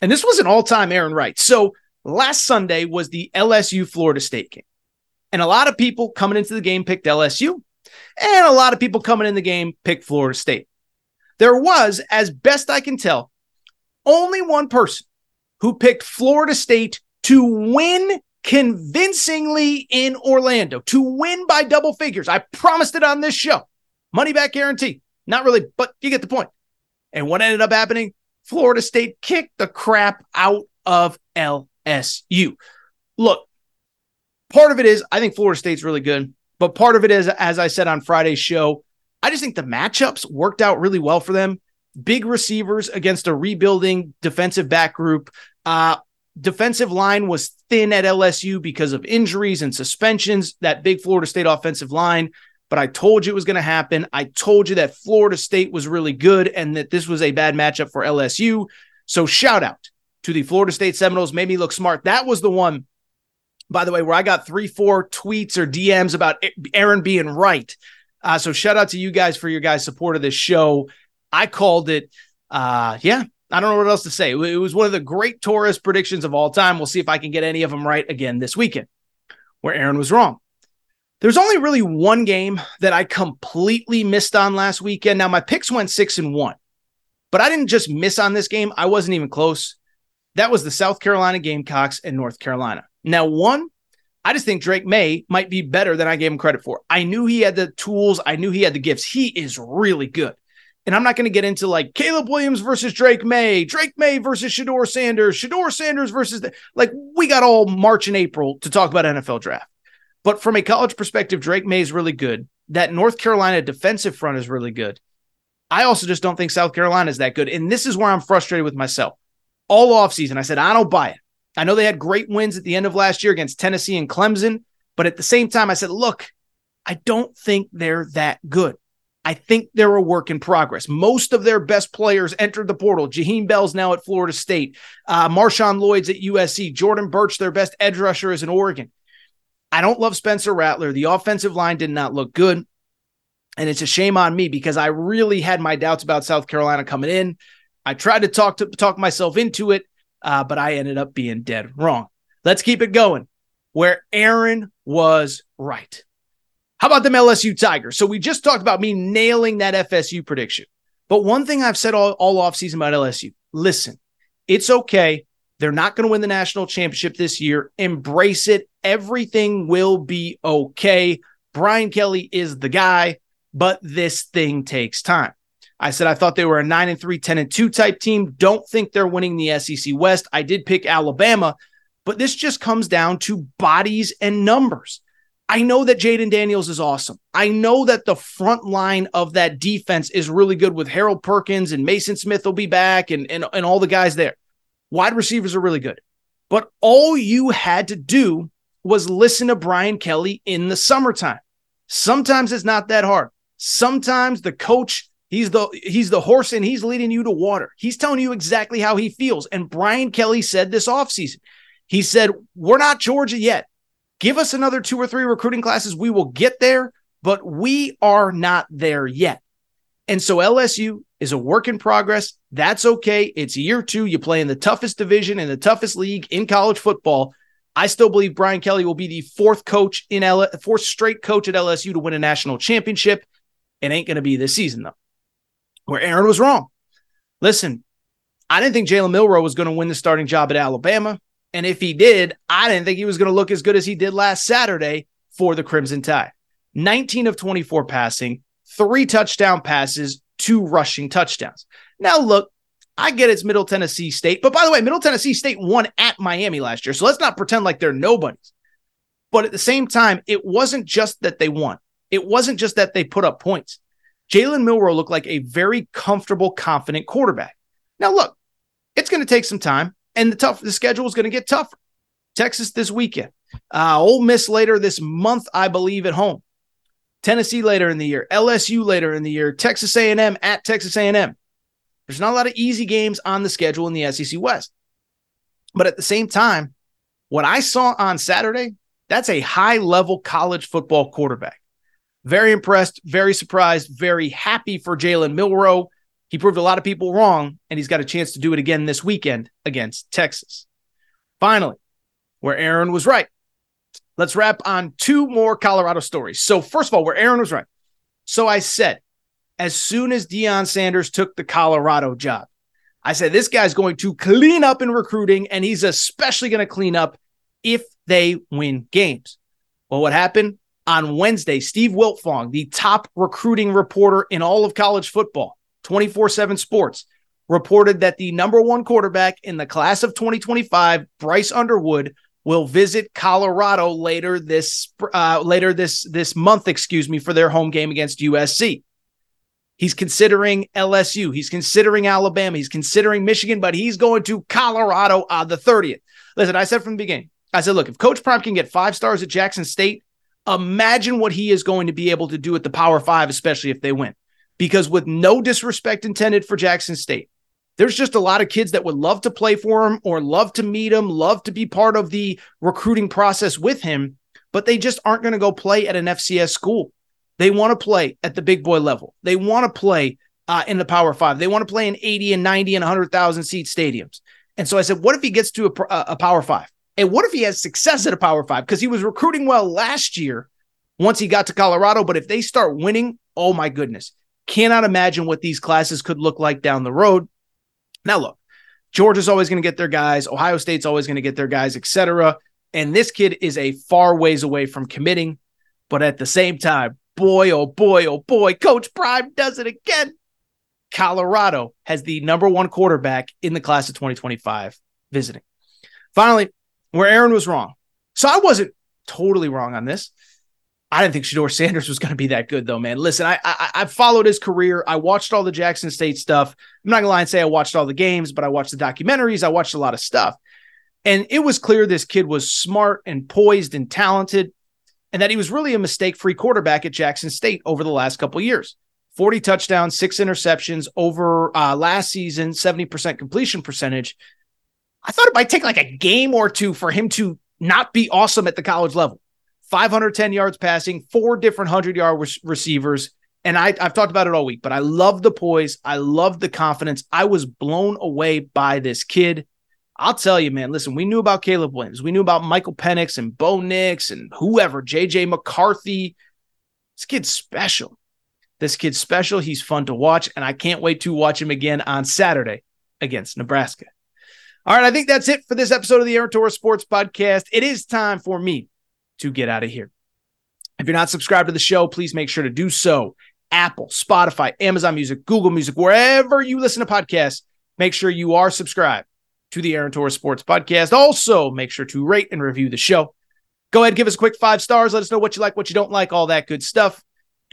And this was an all time Aaron right. So last Sunday was the LSU Florida State game. And a lot of people coming into the game picked LSU, and a lot of people coming in the game picked Florida State. There was, as best I can tell, only one person who picked Florida State to win convincingly in Orlando, to win by double figures. I promised it on this show. Money back guarantee. Not really, but you get the point. And what ended up happening? Florida State kicked the crap out of LSU. Look, part of it is I think Florida State's really good, but part of it is, as I said on Friday's show, I just think the matchups worked out really well for them. Big receivers against a rebuilding defensive back group. Uh, defensive line was thin at LSU because of injuries and suspensions. That big Florida State offensive line. But I told you it was going to happen. I told you that Florida State was really good and that this was a bad matchup for LSU. So shout out to the Florida State Seminoles. Made me look smart. That was the one, by the way, where I got three, four tweets or DMs about Aaron being right. Uh, so shout out to you guys for your guys' support of this show. I called it. Uh, yeah, I don't know what else to say. It was one of the great Torres predictions of all time. We'll see if I can get any of them right again this weekend, where Aaron was wrong. There's only really one game that I completely missed on last weekend. Now my picks went six and one, but I didn't just miss on this game. I wasn't even close. That was the South Carolina Gamecocks and North Carolina. Now, one, I just think Drake Maye might be better than I gave him credit for. I knew he had the tools, I knew he had the gifts. He is really good. And I'm not going to get into like Caleb Williams versus Drake Maye, Drake Maye versus Shedeur Sanders, Shedeur Sanders versus the, like we got all March and April to talk about NFL draft. But from a college perspective, Drake Maye is really good. That North Carolina defensive front is really good. I also just don't think South Carolina is that good. And this is where I'm frustrated with myself. All offseason, I said, I don't buy it. I know they had great wins at the end of last year against Tennessee and Clemson, but at the same time, I said, look, I don't think they're that good. I think they're a work in progress. Most of their best players entered the portal. Jaheim Bell's now at Florida State. Uh, Marshawn Lloyd's at USC. Jordan Burch, their best edge rusher, is in Oregon. I don't love Spencer Rattler. The offensive line did not look good. And it's a shame on me because I really had my doubts about South Carolina coming in. I tried to talk to talk myself into it uh, but I ended up being dead wrong. Let's keep it going where Aaron was right. How about them LSU Tigers? So we just talked about me nailing that FSU prediction. But one thing I've said all, all offseason about LSU listen, it's okay. They're not going to win the national championship this year. Embrace it. Everything will be okay. Brian Kelly is the guy, but this thing takes time. I said I thought they were a 9 and 3, 10 and 2 type team. Don't think they're winning the SEC West. I did pick Alabama, but this just comes down to bodies and numbers. I know that Jayden Daniels is awesome. I know that the front line of that defense is really good with Harold Perkins and Maason Smith will be back and, and, and all the guys there. Wide receivers are really good. But all you had to do was listen to Brian Kelly in the summertime. Sometimes it's not that hard. Sometimes the coach He's the he's the horse and he's leading you to water. He's telling you exactly how he feels. And Brian Kelly said this offseason. He said, "We're not Georgia yet. Give us another two or three recruiting classes. We will get there, but we are not there yet." And so LSU is a work in progress. That's okay. It's year 2. You play in the toughest division in the toughest league in college football. I still believe Brian Kelly will be the fourth coach in L- fourth straight coach at LSU to win a national championship. It ain't going to be this season though where Aaron was wrong. Listen, I didn't think Jalen Milroe was going to win the starting job at Alabama. And if he did, I didn't think he was going to look as good as he did last Saturday for the Crimson Tide. 19 of 24 passing, three touchdown passes, two rushing touchdowns. Now, look, I get it's Middle Tennessee State, but by the way, Middle Tennessee State won at Miami last year. So let's not pretend like they're nobodies. But at the same time, it wasn't just that they won. It wasn't just that they put up points. Jalen Milroe looked like a very comfortable, confident quarterback. Now, look, it's going to take some time, and the tough the schedule is going to get tougher. Texas this weekend, uh, Ole Miss later this month, I believe, at home. Tennessee later in the year, LSU later in the year, Texas A&M at Texas A&M. There's not a lot of easy games on the schedule in the SEC West. But at the same time, what I saw on Saturday, that's a high level college football quarterback. Very impressed, very surprised, very happy for Jalen Milroe. He proved a lot of people wrong, and he's got a chance to do it again this weekend against Texas. Finally, where Aaron was right. Let's wrap on two more Colorado stories. So, first of all, where Aaron was right. So, I said, as soon as Deion Sanders took the Colorado job, I said, this guy's going to clean up in recruiting, and he's especially going to clean up if they win games. Well, what happened? On Wednesday, Steve Wiltfong, the top recruiting reporter in all of college football, 24 7 sports, reported that the number one quarterback in the class of 2025, Bryce Underwood, will visit Colorado later this uh, later this this month, excuse me, for their home game against USC. He's considering LSU. He's considering Alabama. He's considering Michigan, but he's going to Colorado on the 30th. Listen, I said from the beginning, I said, look, if Coach Prime can get five stars at Jackson State, imagine what he is going to be able to do at the Power Five, especially if they win. Because with no disrespect intended for Jackson State, there's just a lot of kids that would love to play for him or love to meet him, love to be part of the recruiting process with him, but they just aren't going to go play at an FCS school. They want to play at the big boy level. They want to play uh, in the Power Five. They want to play in 80 and 90 and 100,000 seat stadiums. And so I said, what if he gets to a, a Power Five? And what if he has success at a Power Five? Because he was recruiting well last year once he got to Colorado. But if they start winning, oh my goodness, cannot imagine what these classes could look like down the road. Now, look, Georgia's always going to get their guys, Ohio State's always going to get their guys, etc. And this kid is a far ways away from committing. But at the same time, boy, oh boy, oh boy, Coach Prime does it again. Colorado has the number one quarterback in the class of 2025 visiting. Finally, where Aaron was wrong. So I wasn't totally wrong on this. I didn't think Shedeur Sanders was going to be that good, though, man. Listen, I, I I followed his career. I watched all the Jackson State stuff. I'm not gonna lie and say I watched all the games, but I watched the documentaries. I watched a lot of stuff, and it was clear this kid was smart and poised and talented, and that he was really a mistake-free quarterback at Jackson State over the last couple years. 40 touchdowns, six interceptions over uh, last season, 70% completion percentage. I thought it might take like a game or two for him to not be awesome at the college level. 510 yards passing, four different 100 yard re- receivers. And I, I've talked about it all week, but I love the poise. I love the confidence. I was blown away by this kid. I'll tell you, man, listen, we knew about Caleb Williams. We knew about Michael Penix and Bo Nix and whoever, JJ McCarthy. This kid's special. This kid's special. He's fun to watch. And I can't wait to watch him again on Saturday against Nebraska. All right, I think that's it for this episode of the Aaron Torres Sports Podcast. It is time for me to get out of here. If you're not subscribed to the show, please make sure to do so. Apple, Spotify, Amazon Music, Google Music, wherever you listen to podcasts, make sure you are subscribed to the Aaron Torres Sports Podcast. Also, make sure to rate and review the show. Go ahead, give us a quick five stars. Let us know what you like, what you don't like, all that good stuff.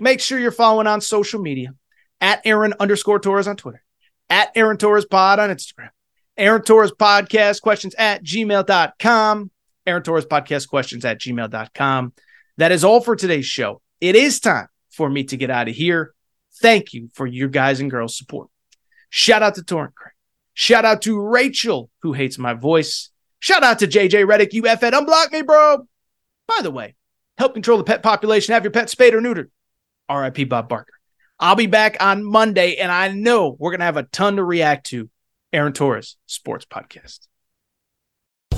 Make sure you're following on social media at Aaron underscore Torres on Twitter, at Aaron Torres Pod on Instagram Aaron Torres podcast questions at gmail.com. Aaron Torres podcast questions at gmail.com. That is all for today's show. It is time for me to get out of here. Thank you for your guys and girls support. Shout out to Torrent Craig. Shout out to Rachel, who hates my voice. Shout out to JJ Redick, you F unblock me, bro. By the way, help control the pet population. Have your pet spayed or neutered. RIP Bob Barker. I'll be back on Monday, and I know we're going to have a ton to react to Aaron Torres Sports Podcast.